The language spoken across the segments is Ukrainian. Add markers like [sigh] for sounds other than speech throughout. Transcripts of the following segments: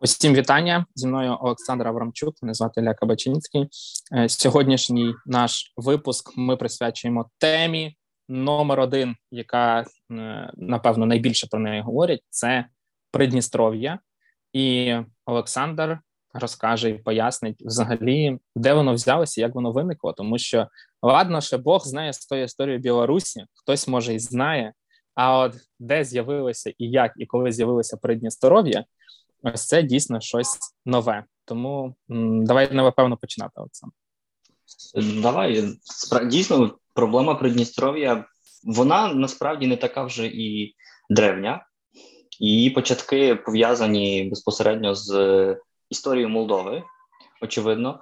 Усім вітання зі мною Олександр Аврамчук. Мене звати Ілля Кабачинський. Е, сьогоднішній наш випуск ми присвячуємо темі номер один, яка е, напевно найбільше про неї говорять. Це Придністров'я, і Олександр розкаже і пояснить взагалі, де воно взялося, як воно виникло. Тому що ладно, що Бог знає з тої історії Білорусі, хтось може і знає. А от де з'явилося і як, і коли з'явилося Придністров'я, ось це дійсно щось нове. Тому давай напевно починати Олександр. Давай дійсно проблема Придністров'я. Вона насправді не така вже і древня, її початки пов'язані безпосередньо з історією Молдови, очевидно.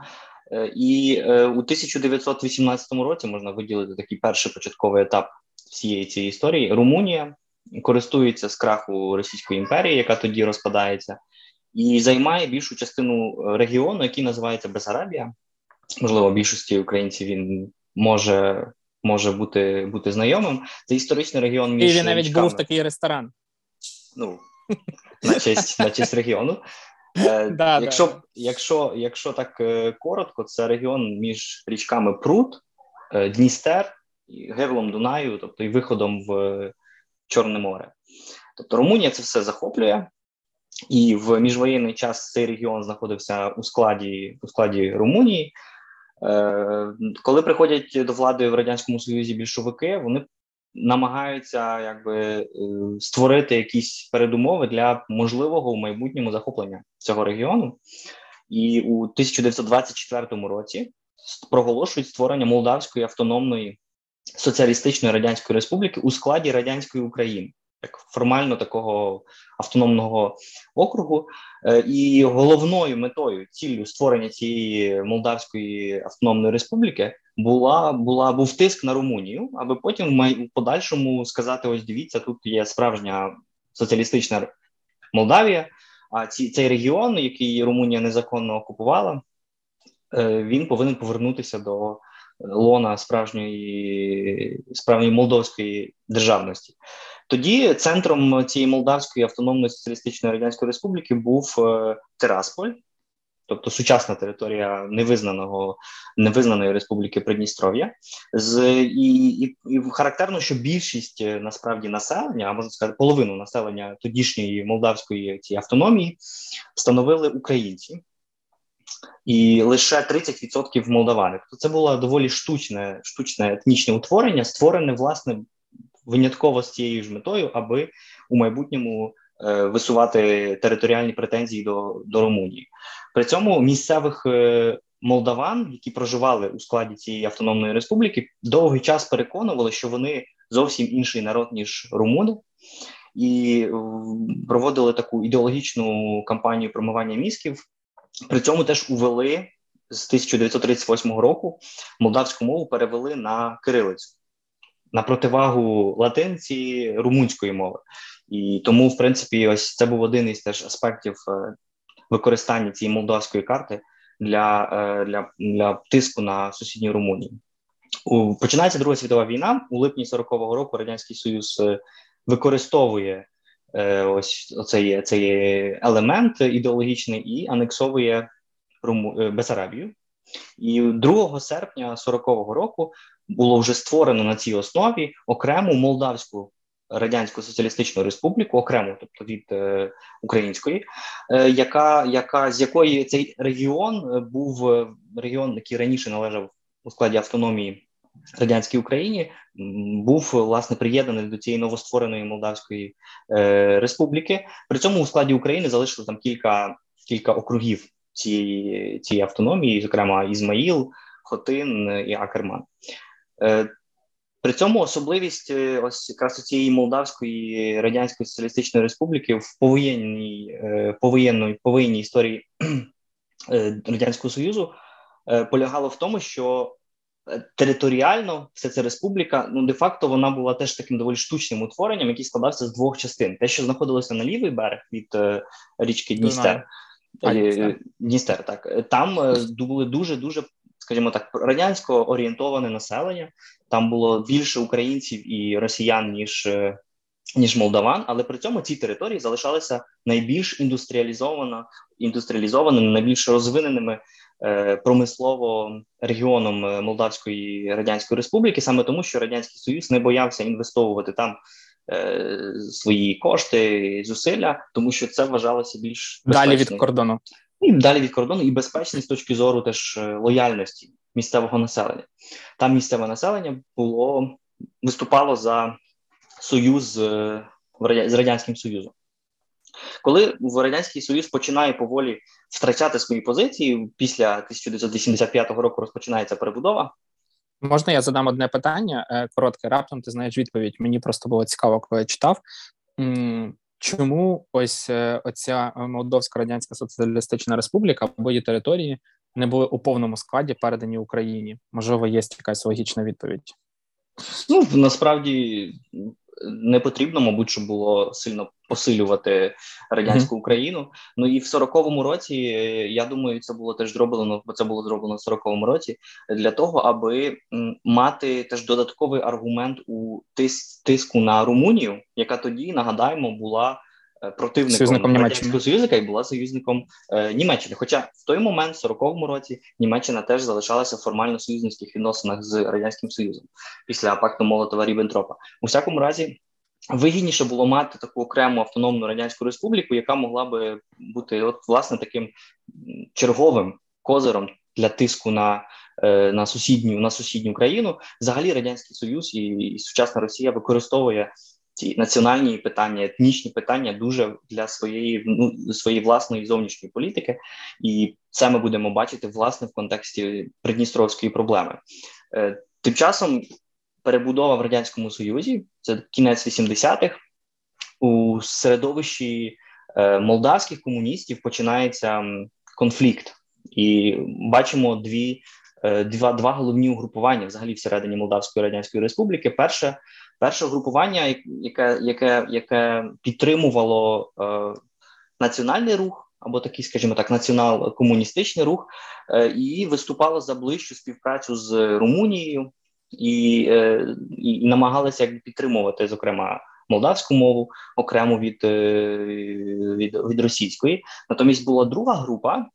Е, і е, у 1918 році можна виділити такий перший початковий етап всієї цієї історії. Румунія користується з краху Російської імперії, яка тоді розпадається, і займає більшу частину е, регіону, який називається Бесарабія. Можливо, більшості українців він може може бути бути знайомим. Це історичний регіон між І навіть був такий ресторан. Ну на честь на честь регіону. Е, [laughs] да, Якщо да. якщо, якщо так е, коротко, це регіон між річками Прут, Дністер, Гевлом Дунаю, тобто і виходом в Чорне море. Тобто Румунія це все захоплює, і в міжвоєнний час цей регіон знаходився у складі у складі Румунії. Е, Коли приходять до влади в радянському союзі більшовики, вони намагаються якби е, створити якісь передумови для можливого в майбутньому захоплення цього регіону. І у 1924 році проголошують створення Молдавської автономної соціалістичної радянської республіки у складі радянської України як формально такого автономного округу, е, і головною метою ціллю створення цієї Молдавської автономної республіки була була був тиск на Румунію, аби потім в подальшому сказати: ось дивіться, тут є справжня соціалістична Молдавія. А ці цей регіон, який Румунія незаконно окупувала, е, він повинен повернутися до лона справжньої справжньої молдовської державності. Тоді центром цієї Молдавської автономної соціалістичної радянської республіки був е, Терасполь, тобто сучасна територія невизнаного невизнаної республіки Придністров'я. З і, і, і характерно, що більшість е, насправді населення, а можна сказати, половину населення тодішньої молдавської цієї автономії становили українці. І лише 30% молдавани. Тобто це було доволі штучне штучне етнічне утворення, створене власне винятково з цією ж метою, аби у майбутньому е, висувати територіальні претензії до до Румунії. При цьому місцевих е, молдаван, які проживали у складі цієї автономної республіки, довгий час переконували, що вони зовсім інший народ ніж румуни. І проводили таку ідеологічну кампанію промивання мізків. При цьому теж увели з 1938 року молдавську мову перевели на кирилицю на противагу латинці румунської мови. І тому, в принципі, ось це був один із теж аспектів е, використання цієї молдавської карти для е, для, для тиску на сусідній Румунії. Починається Друга світова війна у липні 40-го року. Радянський Союз е, використовує ось цей, цей елемент ідеологічний і анексовує Руму Бесарабію. І 2 серпня 40-го року було вже створено на цій основі окрему Молдавську радянську соціалістичну республіку, окрему, тобто від е, української, е, яка яка з якої цей регіон е, був е, регіон, який раніше належав у складі автономії радянській Україні, був власне приєднаний до цієї новоствореної Молдавської е, республіки. При цьому у складі України залишилось там кілька кілька округів цієї цієї автономії, зокрема Ізмаїл, Хотин і Акерман. Е, при цьому особливість е, ось якраз цієї Молдавської радянської соціалістичної республіки в повоєнній е, повоєнної повоєнній історії радянського союзу полягало в тому, що територіально вся ця республіка, ну де факто вона була теж таким доволі штучним утворенням, який складався з двох частин: те, що знаходилося на лівий берег від річки Дністер. Дністер, так. Там були дуже дуже скажімо так, радянсько орієнтоване населення. Там було більше українців і росіян ніж е, ніж Молдаван, але при цьому ці території залишалися найбільш індустріалізовано, індустріалізованими, найбільш розвиненими е, промислово регіоном е, Молдавської Радянської Республіки, саме тому, що радянський союз не боявся інвестовувати там. Е, свої кошти, зусилля, тому що це вважалося більш далі від кордону, і далі від кордону, і безпечність з точки зору теж е, лояльності місцевого населення. Там місцеве населення було виступало за союз з радянським союзом. Коли в радянський союз починає поволі втрачати свої позиції після 1985 року розпочинається перебудова. Можна я задам одне питання е, коротке, раптом ти знаєш відповідь. Мені просто було цікаво, коли я читав. Чому ось е, оця Молдовська Радянська Соціалістична Республіка або її території не були у повному складі передані Україні? Можливо, є якась логічна відповідь? Ну насправді не потрібно, мабуть, що було сильно посилювати радянську mm-hmm. Україну. Ну і в 40-му році я думаю, це було теж зроблено, бо це було зроблено в 40-му році для того, аби мати теж додатковий аргумент у тис- тиску на Румунію, яка тоді нагадаємо була. Е, противником Союзником радянського союзника і була союзником е, Німеччини. Хоча в той момент, в 40-му році, Німеччина теж залишалася в формально союзницьких відносинах з радянським союзом після пакту Молотова Ріббентропа. У всякому разі. Вигідніше було мати таку окрему автономну радянську республіку, яка могла би бути от власне таким черговим козиром для тиску на е, на сусідню на сусідню країну. Взагалі радянський союз і, і сучасна Росія використовує ці національні питання, етнічні питання дуже для своєї ну, своєї власної зовнішньої політики, і це ми будемо бачити власне в контексті Придністровської проблеми. Е, тим часом перебудова в радянському союзі це кінець 80-х, у середовищі е, молдавських комуністів починається конфлікт, і бачимо дві. Е, два два головні угрупування взагалі всередині Молдавської радянської республіки. Перше Перше групування, яке яке, яке підтримувало е, національний рух, або такий, скажімо так, націонал-комуністичний рух, е, і виступало за ближчу співпрацю з Румунією і е, і намагалися підтримувати, зокрема, молдавську мову окремо від, е, від, від російської. Натомість була друга група,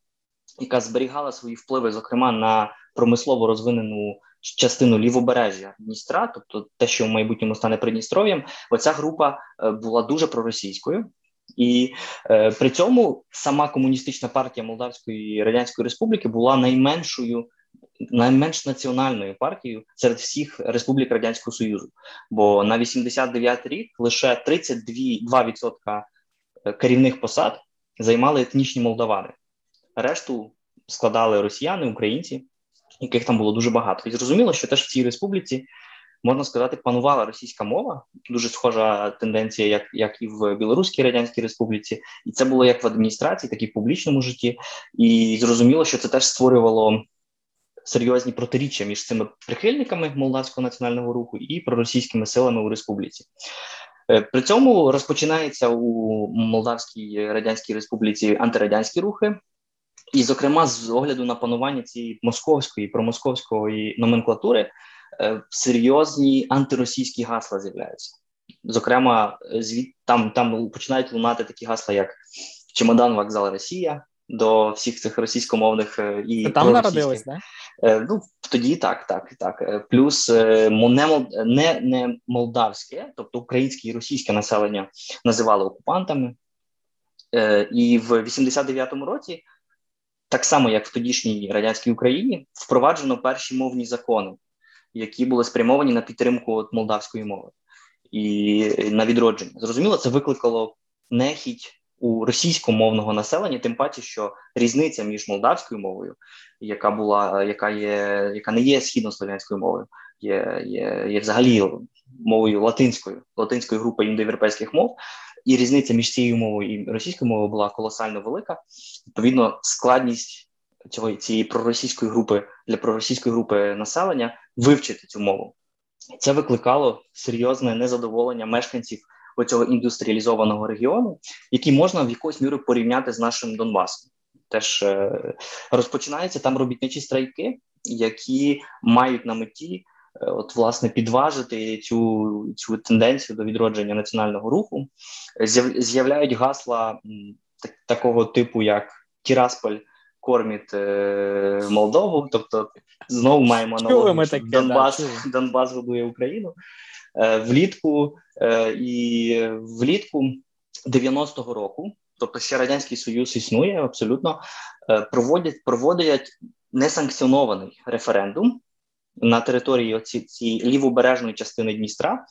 яка зберігала свої впливи, зокрема на промислово розвинену частину лівобережжя Дністра, тобто те, що в майбутньому стане Придністров'ям, оця група е, була дуже проросійською. І е, при цьому сама комуністична партія Молдавської Радянської Республіки була найменшою, найменш національною партією серед всіх республік Радянського Союзу. Бо на 89 рік лише 32% е, керівних посад займали етнічні молдавани, решту складали росіяни, українці яких там було дуже багато. І зрозуміло, що теж в цій республіці можна сказати, панувала російська мова, дуже схожа тенденція, як як і в Білоруській Радянській Республіці, і це було як в адміністрації, так і в публічному житті. І зрозуміло, що це теж створювало. Серйозні протиріччя між цими прихильниками молдавського національного руху і проросійськими силами у республіці. Е, при цьому розпочинається у Молдавській Радянській Республіці антирадянські рухи, і, зокрема, з огляду на панування цієї московської промосковської номенклатури е, серйозні антиросійські гасла з'являються. Зокрема, звід там там починають лунати такі гасла, як Чемодан, вокзал Росія до всіх цих російськомовних е, і там народились, не? Ну тоді так, так, так. Плюс не, не, не молдавське, тобто українське і російське населення називали окупантами, і в 89-му році так само як в тодішній радянській Україні, впроваджено перші мовні закони, які були спрямовані на підтримку от молдавської мови і на відродження. Зрозуміло, це викликало нехідь у російськомовного населення, тим паче, що різниця між молдавською мовою, яка була, яка є, яка не є східнослов'янською мовою, є, є, є взагалі мовою латинською, латинською групою індоєвропейських мов і різниця між цією мовою і російською мовою була колосально велика. Відповідно, складність цього цієї проросійської групи для проросійської групи населення вивчити цю мову. Це викликало серйозне незадоволення мешканців оцього індустріалізованого регіону, який можна в якоюсь міру порівняти з нашим Донбасом. Теж е, розпочинаються там робітничі страйки, які мають на меті от власне підважити цю цю тенденцію до відродження національного руху. З'являють гасла так, такого типу, як Тірасполь кормить е, Молдову. Тобто знову маємо аналогію, що Донбас да, Донбас годує Україну е, влітку е, і влітку 90-го року. Тобто ще радянський союз існує абсолютно е, проводять проводять несанкціонований референдум на території оці, цієї лівобережної частини Дністра,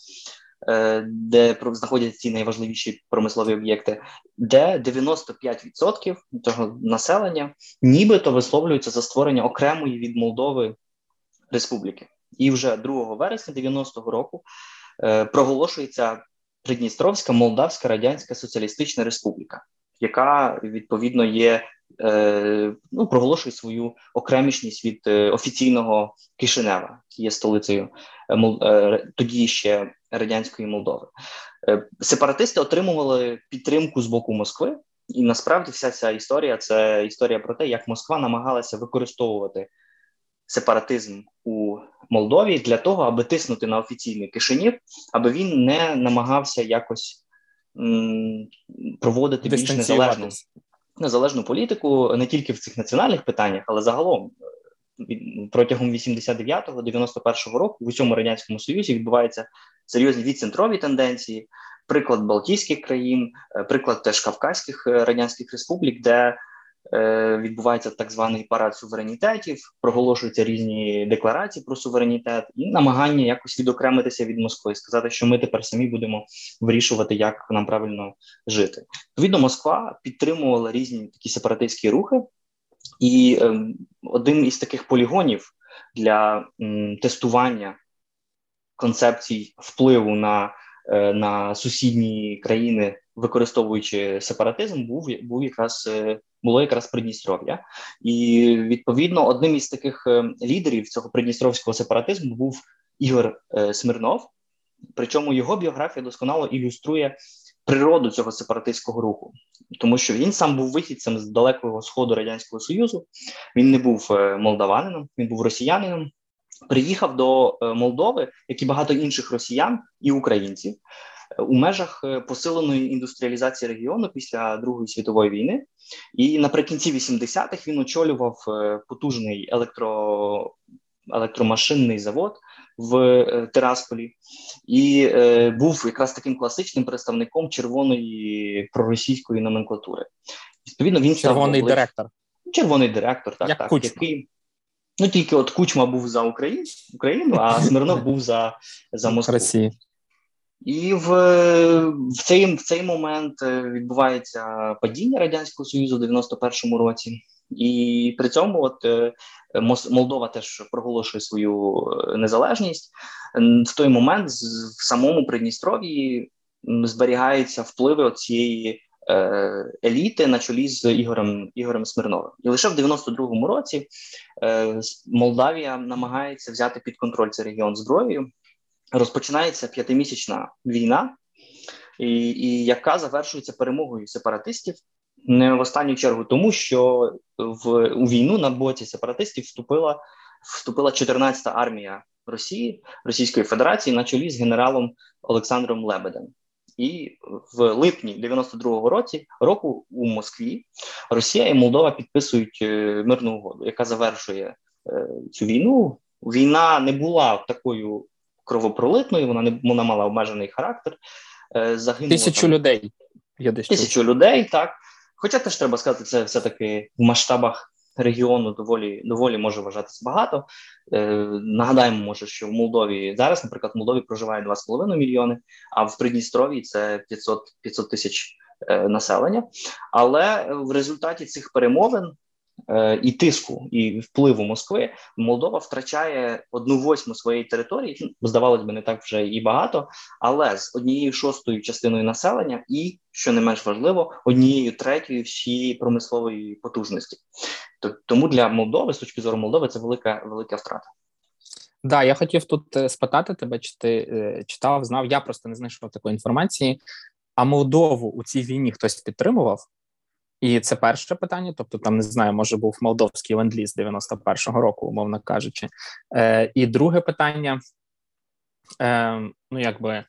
е, де знаходяться ці найважливіші промислові об'єкти, де 95% того населення нібито висловлюється за створення окремої від Молдови республіки. І вже 2 вересня 90-го року е, проголошується Придністровська Молдавська Радянська Соціалістична Республіка, яка відповідно є ну, проголошує свою окремішність від е, офіційного Кишинева, який є столицею е, тоді ще радянської Молдови. Сепаратисти отримували підтримку з боку Москви, і насправді вся ця історія це історія про те, як Москва намагалася використовувати сепаратизм у Молдові для того, аби тиснути на офіційний Кишинів, аби він не намагався якось проводити більш незалежну незалежну політику не тільки в цих національних питаннях, але загалом протягом 89-го, 91-го року в усьому радянському союзі відбуваються серйозні відцентрові тенденції. Приклад Балтійських країн, е, приклад теж Кавказьких е, радянських республік, де Е, відбувається так званий парад суверенітетів, проголошуються різні декларації про суверенітет і намагання якось відокремитися від Москви, сказати, що ми тепер самі будемо вирішувати, як нам правильно жити. Відповідно, Москва підтримувала різні такі сепаратистські рухи, і е, один із таких полігонів для м, тестування концепцій впливу на, е, на сусідні країни використовуючи сепаратизм, був був якраз е, було якраз Придністров'я, і відповідно одним із таких е, лідерів цього придністровського сепаратизму був Ігор е, Смирнов. Причому його біографія досконало ілюструє природу цього сепаратистського руху, тому що він сам був вихідцем з далекого сходу радянського союзу. Він не був молдаванином, він був росіянином. Приїхав до Молдови, як і багато інших росіян і українців у межах е, посиленої індустріалізації регіону після Другої світової війни, і наприкінці 80-х він очолював е, потужний електро, електромашинний завод в е, Терасполі і е, був якраз таким класичним представником червоної проросійської номенклатури. Відповідно, він червоний став директор. Червоний директор, так, Як так, Кучма. який. Ну, тільки от Кучма був за Україну, Україну а Смирнов був за за Москву. Росії. І в в, цей в цей момент е, відбувається падіння радянського союзу в 91-му році, і при цьому от е, Молдова теж проголошує свою е, незалежність. В той момент в самому Придністров'ї зберігаються впливи цієї еліти на чолі з Ігорем Ігорем Смирновим. І лише в 92-му році Молдавія намагається взяти під контроль цей регіон зброєю розпочинається п'ятимісячна війна, і, і яка завершується перемогою сепаратистів. Не в останню чергу, тому що в у війну на боці сепаратистів вступила вступила 14-та армія Росії Російської Федерації на чолі з генералом Олександром Лебедем. І в липні 92-го році року у Москві Росія і Молдова підписують е, мирну угоду, яка завершує е, цю війну. Війна не була такою кровопролитною, вона не вона мала обмежений характер. Е, загинуло тисячу там, людей. Я десь Тисячу чув. людей, так. Хоча теж треба сказати, це все-таки в масштабах регіону доволі доволі може вважатися багато. Е, Нагадаємо, може, що в Молдові зараз, наприклад, в Молдові проживає 2,5 мільйони, а в Придністрові це 500 500 тисяч е, населення. Але в результаті цих перемовин і тиску і впливу Москви Молдова втрачає одну восьму своєї території. Здавалось би, не так вже і багато, але з однією шостою частиною населення, і що не менш важливо, однією третьою всієї промислової потужності. Тому для Молдови, з точки зору Молдови, це велика велика втрата. Да, я хотів тут е, спитати тебе, чи ти е, читав, знав. Я просто не знайшов такої інформації. А Молдову у цій війні хтось підтримував? І це перше питання. Тобто, там не знаю, може був молдовський ленд-ліз 91-го року, умовно кажучи. Е, І друге питання: е, ну якби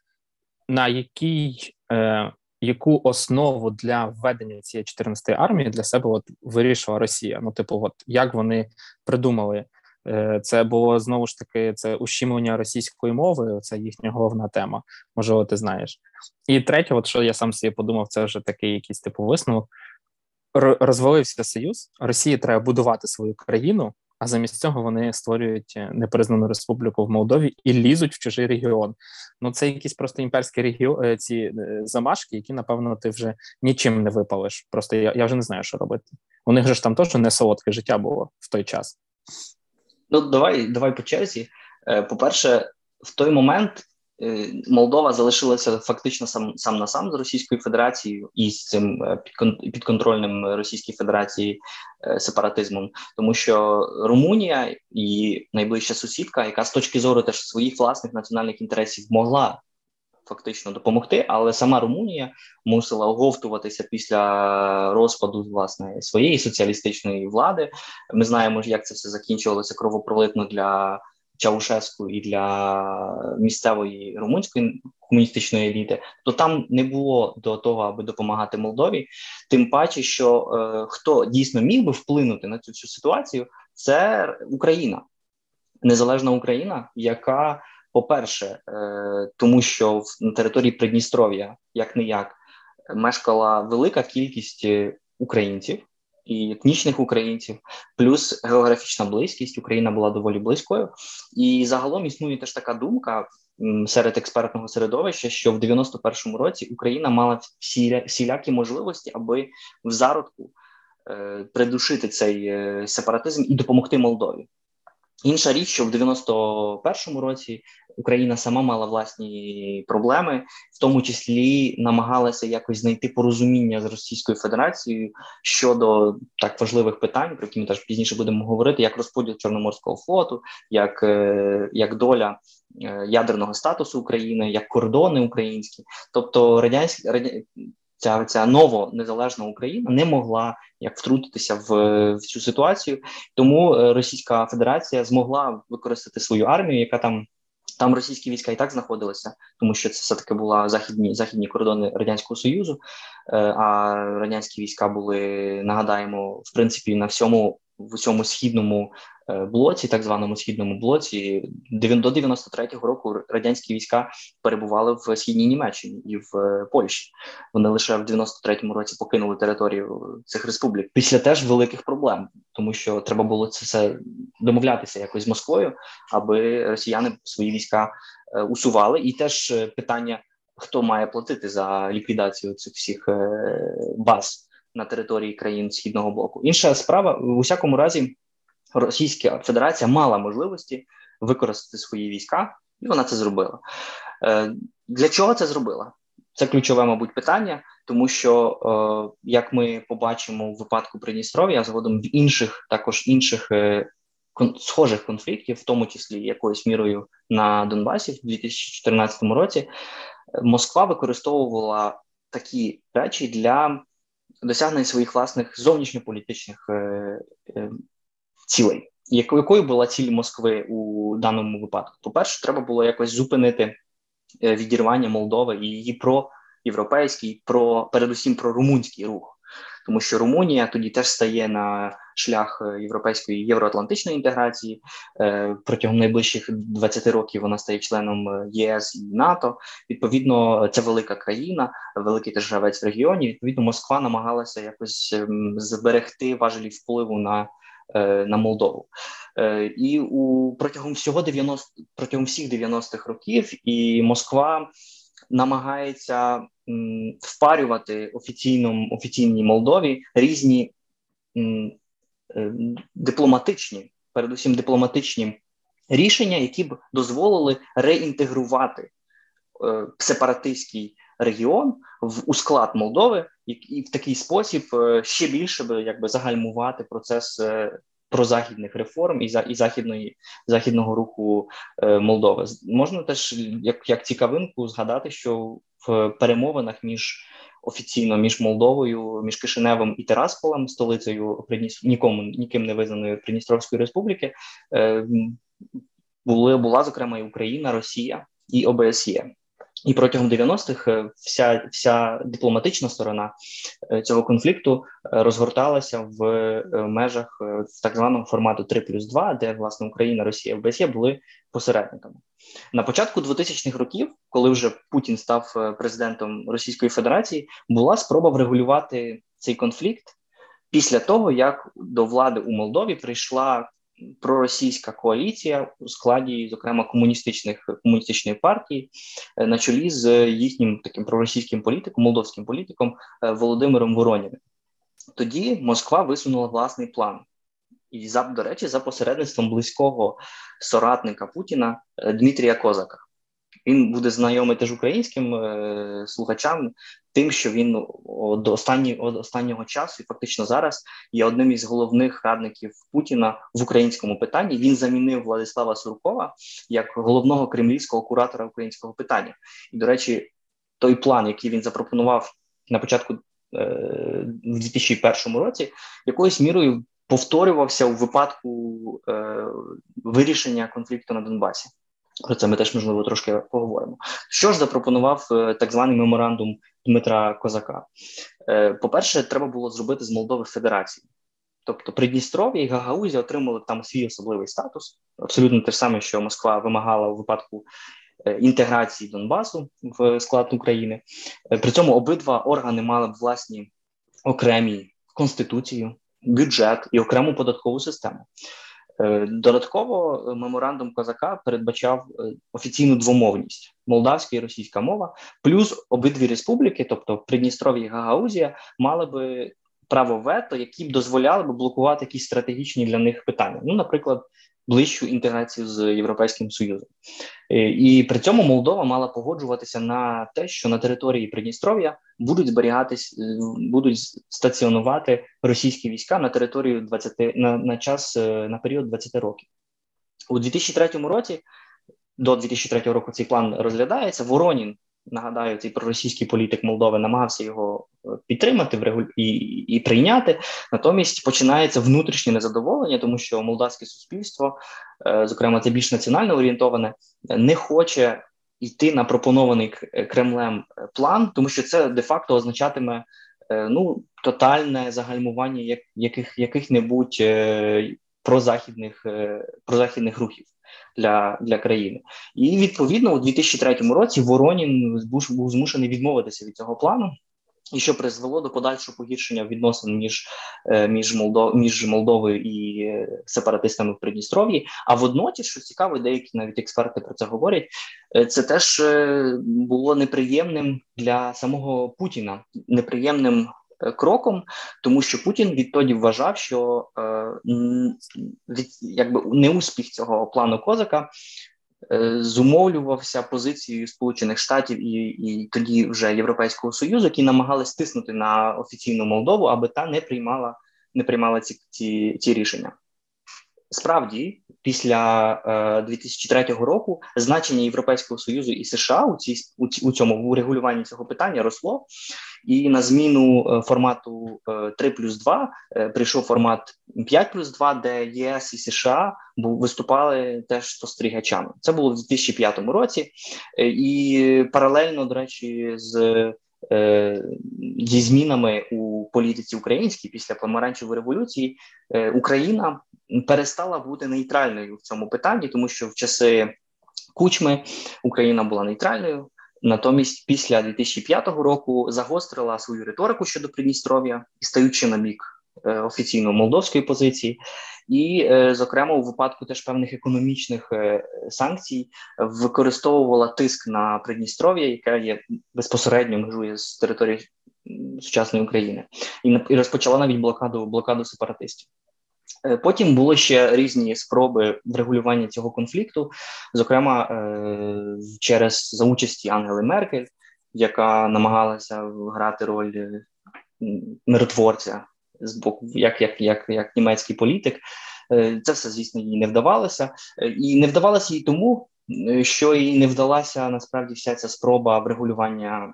на якій е, яку основу для введення цієї 14-ї армії для себе от вирішила Росія? Ну, типу, от як вони придумали Е, це було знову ж таки це ущемлення російської мови. Це їхня головна тема. Можливо, ти знаєш. І третє, от що я сам собі подумав, це вже такий якийсь типу висновок. Розвалився союз. Росії треба будувати свою країну, а замість цього вони створюють е, непризнану республіку в Молдові і лізуть в чужий регіон. Ну це якісь просто імперські регіон, е, ці замашки, які напевно ти вже нічим не випалиш. Просто я я вже не знаю, що робити. У них же ж там теж не солодке життя було в той час. Ну, давай давай по черзі. Е, по-перше, в той момент е, Молдова залишилася фактично сам сам на сам з Російською Федерацією і з цим е, підконтрольним Російській Федерації сепаратизмом, тому що Румунія і найближча сусідка, яка з точки зору теж своїх власних національних інтересів могла фактично допомогти, але сама Румунія мусила оговтуватися після розпаду власне своєї соціалістичної влади. Ми знаємо, як це все закінчувалося кровопролитно для Чаушеску і для місцевої румунської комуністичної еліти. То там не було до того, аби допомагати Молдові. Тим паче, що е, хто дійсно міг би вплинути на цю всю ситуацію, це Україна. Незалежна Україна, яка по-перше, е, тому що на території Придністров'я, як не як, мешкала велика кількість е, українців і етнічних українців, плюс географічна близькість. Україна була доволі близькою, і загалом існує теж така думка серед експертного середовища, що в 91-му році Україна мала всі всілякі можливості, аби в зародку е, придушити цей сепаратизм і допомогти Молдові. Інша річ, що в 91-му році Україна сама мала власні проблеми, в тому числі намагалася якось знайти порозуміння з Російською Федерацією щодо так важливих питань, про які ми теж пізніше будемо говорити, як розподіл Чорноморського флоту, як е, як доля е, ядерного статусу України, як кордони українські, тобто радянські ця ця ново незалежна Україна не могла як втрутитися в, в цю ситуацію, тому е, Російська Федерація змогла використати свою армію, яка там. Там російські війська і так знаходилися, тому що це все таки була західні західні кордони радянського союзу. Е, а радянські війська були нагадаємо в принципі на всьому в усьому східному блоці, так званому східному блоці, до 93-го року радянські війська перебували в східній Німеччині і в е, Польщі. Вони лише в 93-му році покинули територію цих республік після теж великих проблем, тому що треба було це все домовлятися якось з Москвою, аби росіяни свої війська е, усували. І теж питання: хто має платити за ліквідацію цих всіх баз на території країн східного блоку. Інша справа в усякому разі. Російська Федерація мала можливості використати свої війська, і вона це зробила. Е, Для чого це зробила? Це ключове, мабуть, питання, тому що, е, як ми побачимо в випадку Придністров'я, згодом в інших, також інших е, схожих конфліктів, в тому числі якоюсь мірою на Донбасі в 2014 році, Москва використовувала такі речі для досягнення своїх власних зовнішньополітичних цілей. Якою була ціль Москви у даному випадку? По перше, треба було якось зупинити е, відірвання Молдови і її про європейський, про передусім про румунський рух, тому що Румунія тоді теж стає на шлях е, європейської євроатлантичної інтеграції. Е, протягом найближчих 20 років вона стає членом ЄС і НАТО. Відповідно, це велика країна, великий теж гравець в регіоні. Відповідно, Москва намагалася якось ем, зберегти важелі впливу на на Молдову. Е, і у протягом всього 90, протягом всіх 90-х років і Москва намагається впарювати офіційному офіційній Молдові різні е, дипломатичні, передусім дипломатичні рішення, які б дозволили реінтегрувати сепаратистський регіон в у склад Молдови, і, і в такий спосіб е, ще більше би якби загальмувати процес е, прозахідних реформ і за і західної західного руху е, Молдови. Можна теж як як цікавинку згадати, що в перемовинах між офіційно між Молдовою, між Кишиневим і Терасполем, столицею нікому ніким не визнаної Придністровської республіки, були була зокрема і Україна, Росія і ОБСЄ. І протягом 90-х е, вся вся дипломатична сторона е, цього конфлікту е, розгорталася в межах так званого формату 3 плюс 2, де власне Україна, Росія ОБСЄ були посередниками. На початку 2000-х років, коли вже Путін став президентом Російської Федерації, була спроба врегулювати цей конфлікт після того, як до влади у Молдові прийшла проросійська коаліція у складі, зокрема, комуністичних комуністичної партії, е, на чолі з їхнім таким проросійським політиком, молдовським політиком е, Володимиром Вороніним. Тоді Москва висунула власний план. І за до речі, за посередництвом близького соратника Путіна е, Дмитрія Козака. Він буде знайомий теж українським е, слухачам, тим, що він до останні, останнього часу і фактично зараз є одним із головних радників Путіна в українському питанні. Він замінив Владислава Суркова як головного кремлівського куратора українського питання. І, до речі, той план, який він запропонував на початку е, в 2001 році, якоюсь мірою повторювався у випадку е, вирішення конфлікту на Донбасі. Про це ми теж можливо трошки поговоримо. Що ж запропонував е, так званий меморандум Дмитра Козака? Е, по-перше, треба було зробити з Молдови Федерацію. Тобто Придністров'я і Гагаузія отримали там свій особливий статус, абсолютно те ж саме, що Москва вимагала у випадку е, інтеграції Донбасу в склад України. При цьому обидва органи мали б власні окремі конституцію, бюджет і окрему податкову систему. Е, додатково е, меморандум Козака передбачав е, офіційну двомовність молдавська і російська мова, плюс обидві республіки, тобто Придністров'я і Гагаузія, мали би право вето, які б дозволяли б блокувати якісь стратегічні для них питання. Ну, наприклад, ближчу інтеграцію з європейським союзом, е, і при цьому Молдова мала погоджуватися на те, що на території Придністров'я будуть зберігатись, е, будуть стаціонувати російські війська на територію 20, на, на час е, на період 20 років у 2003 році. До 2003 року цей план розглядається. Воронін нагадаю, цей проросійський політик Молдови намагався його е, підтримати в регуль... і, і прийняти. Натомість починається внутрішнє незадоволення, тому що молдавське суспільство, е, зокрема, це більш національно орієнтоване, не хоче йти на пропонований Кремлем е, план, тому що це де-факто означатиме ну тотальне загальмування як яких яких-небудь прозахідних прозахідних рухів для для країни. І відповідно у 2003 році Воронін був змушений відмовитися від цього плану. І що призвело до подальшого погіршення відносин між е, між Молдов між Молдовою і е, сепаратистами в Придністров'ї. А водноті, що цікаво, деякі навіть експерти про це говорять. Е, це теж було неприємним для самого Путіна, неприємним кроком, тому що Путін відтоді вважав, що е, від якби неуспіх цього плану Козака. Е, зумовлювався позицією Сполучених Штатів і і тоді вже Європейського союзу, які намагались тиснути на офіційну Молдову, аби та не приймала не приймала ці ці, ці рішення. Справді, після е, 2003 року значення Європейського союзу і США у цій у, у цьому урегулюванні цього питання росло, і на зміну е, формату е, 3 плюс 2 е, прийшов формат 5 плюс 2, де ЄС і США виступали теж спостерігачами. Це було в 2005 році, е, і паралельно, до речі, з Е, зі змінами у політиці українській після помаранчевої революції е, Україна перестала бути нейтральною в цьому питанні, тому що в часи кучми Україна була нейтральною. Натомість, після 2005 року загострила свою риторику щодо Придністров'я стаючи на бік е, офіційно молдовської позиції, і, е, зокрема, у випадку теж певних економічних е, санкцій використовувала тиск на Придністров'я, яке є безпосередньо межує з території сучасної України, і розпочала навіть блокаду блокаду сепаратистів. Е, потім були ще різні спроби врегулювання цього конфлікту, зокрема через за участі Ангели Меркель, яка намагалася грати роль миротворця з боку, як як, як, як німецький політик. Е, це все, звісно, їй не вдавалося, е, і не вдавалося їй тому, е, що їй не вдалася насправді вся ця спроба врегулювання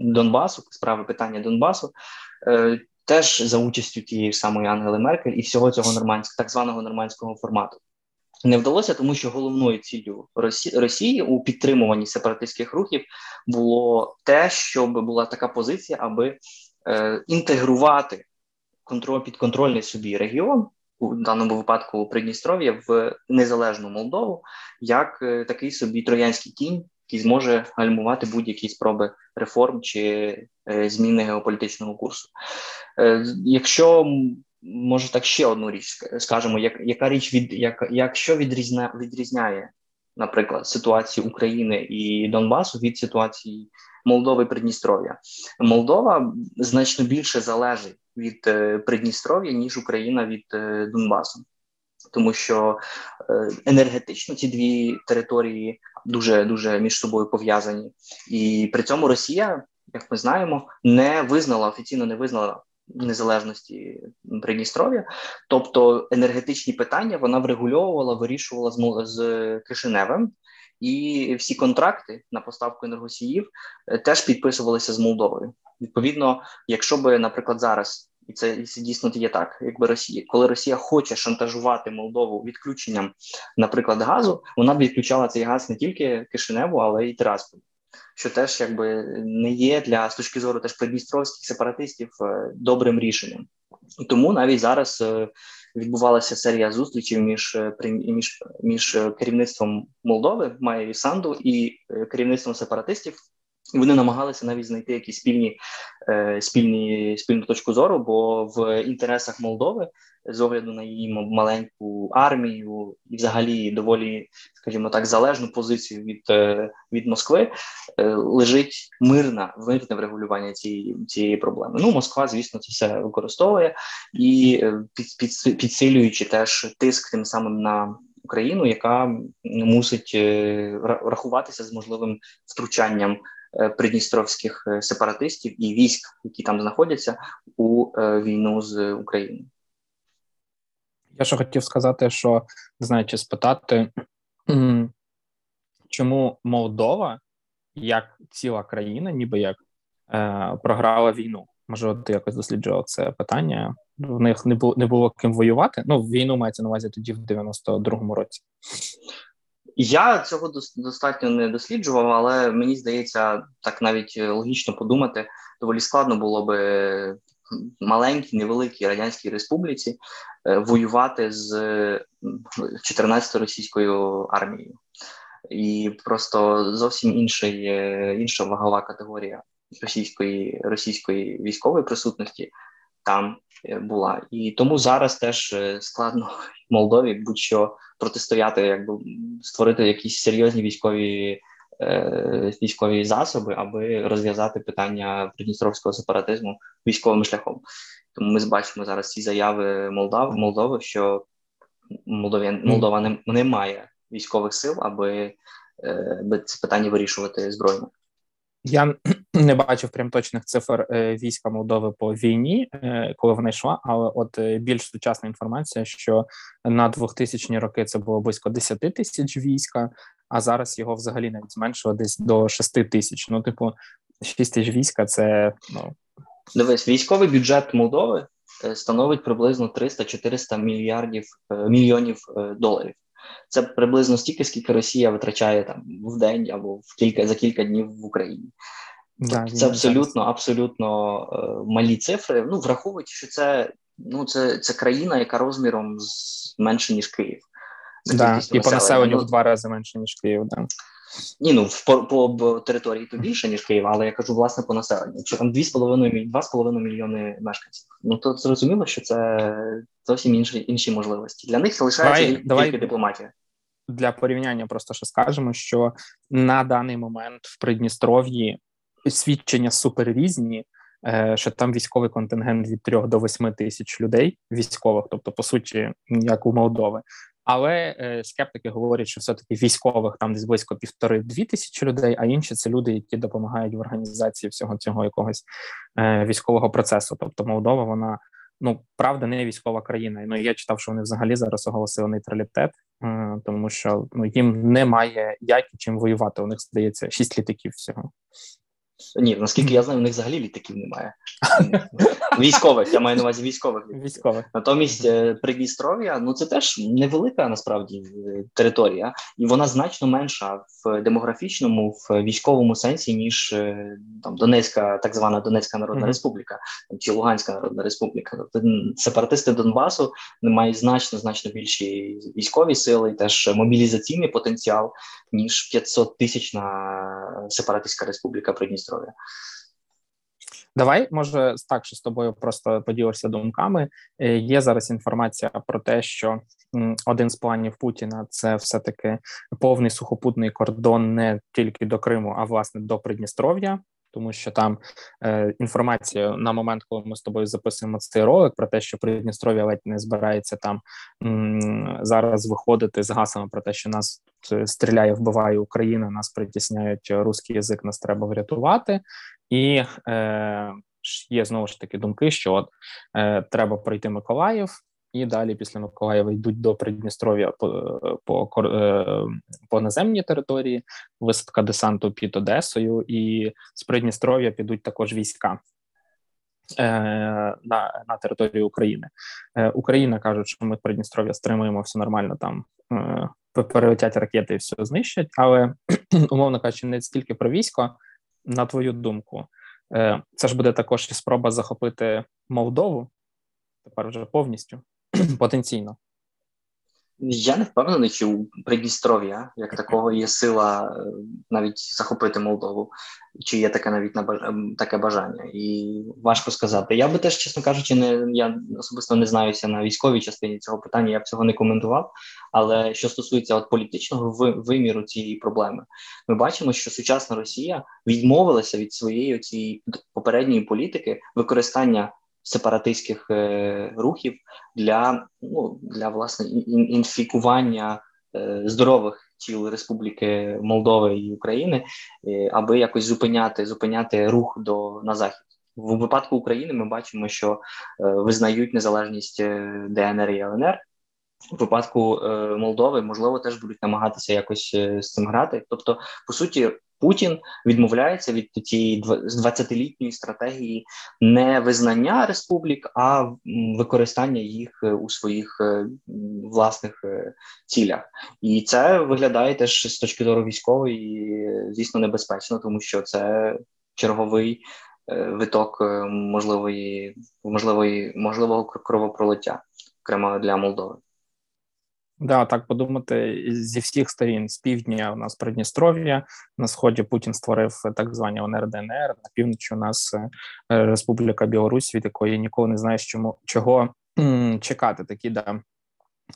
Донбасу, справи питання Донбасу, теж за участю тієї самої Ангели Меркель і всього цього нормандського так званого нормандського формату. Не вдалося, тому що головною ціллю Росії у підтримуванні сепаратистських рухів було те, щоб була така позиція, аби е, інтегрувати контроль підконтрольний собі регіон у даному випадку Придністров'я в незалежну Молдову, як е, такий собі троянський кінь, який зможе гальмувати будь-які спроби реформ чи е, зміни геополітичного курсу. Е, якщо може так ще одну річ скажемо, як, яка річ від як, як що відрізня, відрізняє, наприклад, ситуацію України і Донбасу від ситуації Молдови і Придністров'я? Молдова значно більше залежить від е, Придністров'я, ніж Україна від Донбасу. Тому що енергетично ці дві території дуже дуже між собою пов'язані, і при цьому Росія, як ми знаємо, не визнала офіційно не визнала незалежності Придністров'я, тобто енергетичні питання вона врегульовувала, вирішувала з, з Кишиневим, і всі контракти на поставку енергосіїв е, теж підписувалися з Молдовою. Відповідно, якщо би, наприклад, зараз і це, і дійсно є так, якби Росія, коли Росія хоче шантажувати Молдову відключенням, наприклад, газу, вона б відключала цей газ не тільки Кишиневу, але й Тирасполь що теж якби не є для з точки зору теж придністровських сепаратистів е, добрим рішенням. І тому навіть зараз е, відбувалася серія зустрічей між е, між, між керівництвом Молдови Майєю Санду і керівництвом сепаратистів. Вони намагалися навіть знайти якісь спільні спільні спільну точку зору, бо в інтересах Молдови з огляду на її маленьку армію і, взагалі, доволі, скажімо так, залежну позицію від е, від Москви, е, лежить мирна мирне врегулювання цієї цієї проблеми. Ну, Москва, звісно, це все використовує і е, під, під, підсилюючи теж тиск тим самим на. Україну, яка мусить рахуватися з можливим втручанням придністровських сепаратистів і військ, які там знаходяться у війну з Україною. Я ще хотів сказати, що не знаю, чи спитати, чому Молдова, як ціла країна, ніби як е, програла війну. Може, ти якось досліджував це питання. В них не було не було ким воювати. Ну, війну мається на увазі тоді в 92-му році. Я цього достатньо не досліджував, але мені здається, так навіть логічно подумати, доволі складно було би маленькій, невеликій радянській республіці е, воювати з 14 російською армією, і просто зовсім інший, е, інша вагова категорія російської російської військової присутності там е, була. І тому зараз теж складно Молдові будь-що протистояти, якби створити якісь серйозні військові Е, військові засоби, аби розв'язати питання придністровського сепаратизму військовим шляхом. Тому ми бачимо зараз ці заяви Молдав, Молдови, що Молдові, Молдова не, не має військових сил, аби, е, аби це питання вирішувати збройно. Я [clears throat] не бачив прям точних цифр е, війська Молдови по війні, коли вона йшла. Але от більш сучасна інформація, що на 2000-ні роки це було близько 10 тисяч війська, а зараз його взагалі навіть зменшило десь до 6 тисяч. Ну, типу, 6 тисяч війська це ну дивись, військовий бюджет Молдови е, становить приблизно 300-400 мільярдів е, мільйонів е, доларів. Це приблизно стільки, скільки Росія витрачає там в день або в кілька за кілька днів в Україні. Да, тобто це абсолютно абсолютно е, малі цифри. Ну враховуючи, що це ну це це країна, яка розміром з менше ніж Київ. Да, І по населенню ну, в два рази менше, ніж Київ. Да. Ні, ну по, по, по території то більше, ніж Київ, але я кажу, власне, по населенню. Якщо там 2,5 мільйони мешканців, ну то зрозуміло, що це зовсім інші інші можливості. Для них залишається давай, тільки давай дипломатія. Для порівняння просто що скажемо, що на даний момент в Придністров'ї свідчення суперрізні, е, що там військовий контингент від 3 до 8 тисяч людей військових, тобто по суті, як у Молдови, але е, скептики говорять, що все-таки військових там десь близько півтори-дві тисячі людей, а інші це люди, які допомагають в організації всього цього якогось е, військового процесу. Тобто Молдова, вона ну правда не військова країна. Ну я читав, що вони взагалі зараз оголосили нейтралітет, е, тому що ну їм немає як і чим воювати. У них здається шість літаків всього. Ні, наскільки я знаю, у них взагалі літаків немає. Військових, я маю на увазі військових. Військових. Натомість е, Придністров'я, ну це теж невелика насправді територія, і вона значно менша в демографічному, в військовому сенсі, ніж е, там Донецька, так звана Донецька Народна mm-hmm. Республіка чи Луганська Народна Республіка. Тобто сепаратисти Донбасу мають значно значно більші військові сили, і теж мобілізаційний потенціал, ніж 500 тисячна сепаратистська республіка Придністров'я. Давай, може, так, що з тобою просто поділишся думками. Е, є зараз інформація про те, що один з планів Путіна це все-таки повний сухопутний кордон не тільки до Криму, а власне до Придністров'я. Тому що там е, інформація на момент, коли ми з тобою записуємо цей ролик, про те, що Придністров'я ледь не збирається там м- зараз виходити з гасами про те, що нас стріляє, вбиває Україна, нас притісняють русський язик, нас треба врятувати, і е, є знову ж таки думки, що от е, треба пройти Миколаїв. І далі після Миколаєва йдуть до Придністров'я по по, е, по наземній території, висадка десанту під Одесою, і з Придністров'я підуть також війська е, на на територію України. Е, Україна каже, що ми Придністров'я стримуємо все нормально там. Перелетять ракети і все знищать, але [clears throat] умовно кажучи, не стільки про військо, на твою думку, це ж буде також спроба захопити Молдову тепер вже повністю [clears throat] потенційно. Я не впевнений, чи у Придністров'я як такого є сила е, навіть захопити Молдову, чи є таке навіть ем, таке бажання, і важко сказати. Я би теж, чесно кажучи, не я особисто не знаюся на військовій частині цього питання. Я б цього не коментував. Але що стосується от політичного виміру цієї проблеми, ми бачимо, що сучасна Росія відмовилася від своєї цієї попередньої політики використання сепаратистських е, рухів для ну для власне інфікування е, здорових тіл Республіки Молдови і України, е, аби якось зупиняти зупиняти рух до на захід. В випадку України ми бачимо, що визнають незалежність ДНР і ЛНР. У випадку Молдови можливо теж будуть намагатися якось з цим грати. Тобто, по суті, Путін відмовляється від цієї 20-літньої стратегії не визнання республік, а використання їх е, у своїх е, власних е, цілях, і це виглядає теж з точки зору військової, звісно, небезпечно, тому що це черговий виток можливої можливої можливого кровопролиття окремо для Молдови. Да, так подумати зі всіх сторін з півдня у нас Придністров'я, на сході Путін створив так звані ОНР ДНР, на півночі у нас е, Республіка Білорусь, від якої ніколи не знаєш, чому чого чекати. Такі да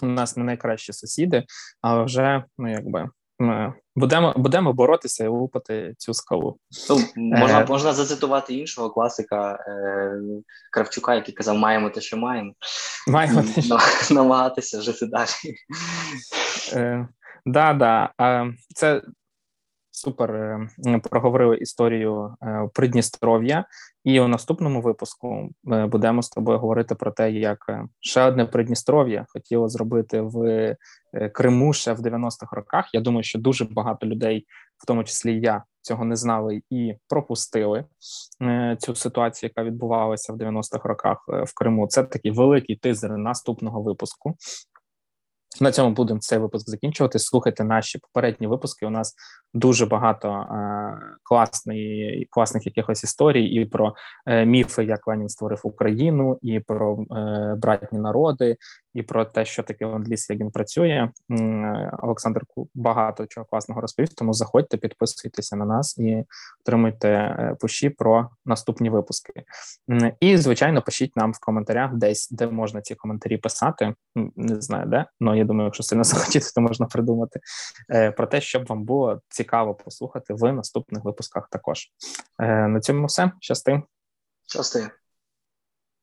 у нас не найкращі сусіди, але вже ну якби будемо будемо боротися і лупати цю скалу. Ну, Можна е, можна зацитувати іншого класика е, Кравчука, який казав: маємо те, що маємо, маємо те, що... намагатися жити далі. Е, да, да. Це супер е, проговорили історію е, Придністров'я, і у наступному випуску е, будемо з тобою говорити про те, як ще одне Придністров'я хотіло зробити в Криму ще в 90-х роках. Я думаю, що дуже багато людей, в тому числі я, цього не знали і пропустили цю ситуацію, яка відбувалася в 90-х роках в Криму. Це такий великий тизер наступного випуску. На цьому будемо цей випуск закінчувати. Слухайте наші попередні випуски. У нас дуже багато е, класної, класних якихось історій і про е, міфи, як Ленін створив Україну, і про е, братні народи, і про те, що таке ленд-ліз, як він працює. Олександр багато чого класного розповів. Тому заходьте, підписуйтеся на нас і отримуйте е, пущі про наступні випуски. І звичайно, пишіть нам в коментарях, десь де можна ці коментарі писати. Не знаю де, але я думаю, якщо сильно [laughs] захотіти, то можна придумати е, про те, щоб вам було цікаво послухати в наступних випусках. Також е, на цьому все щасти. Щасти.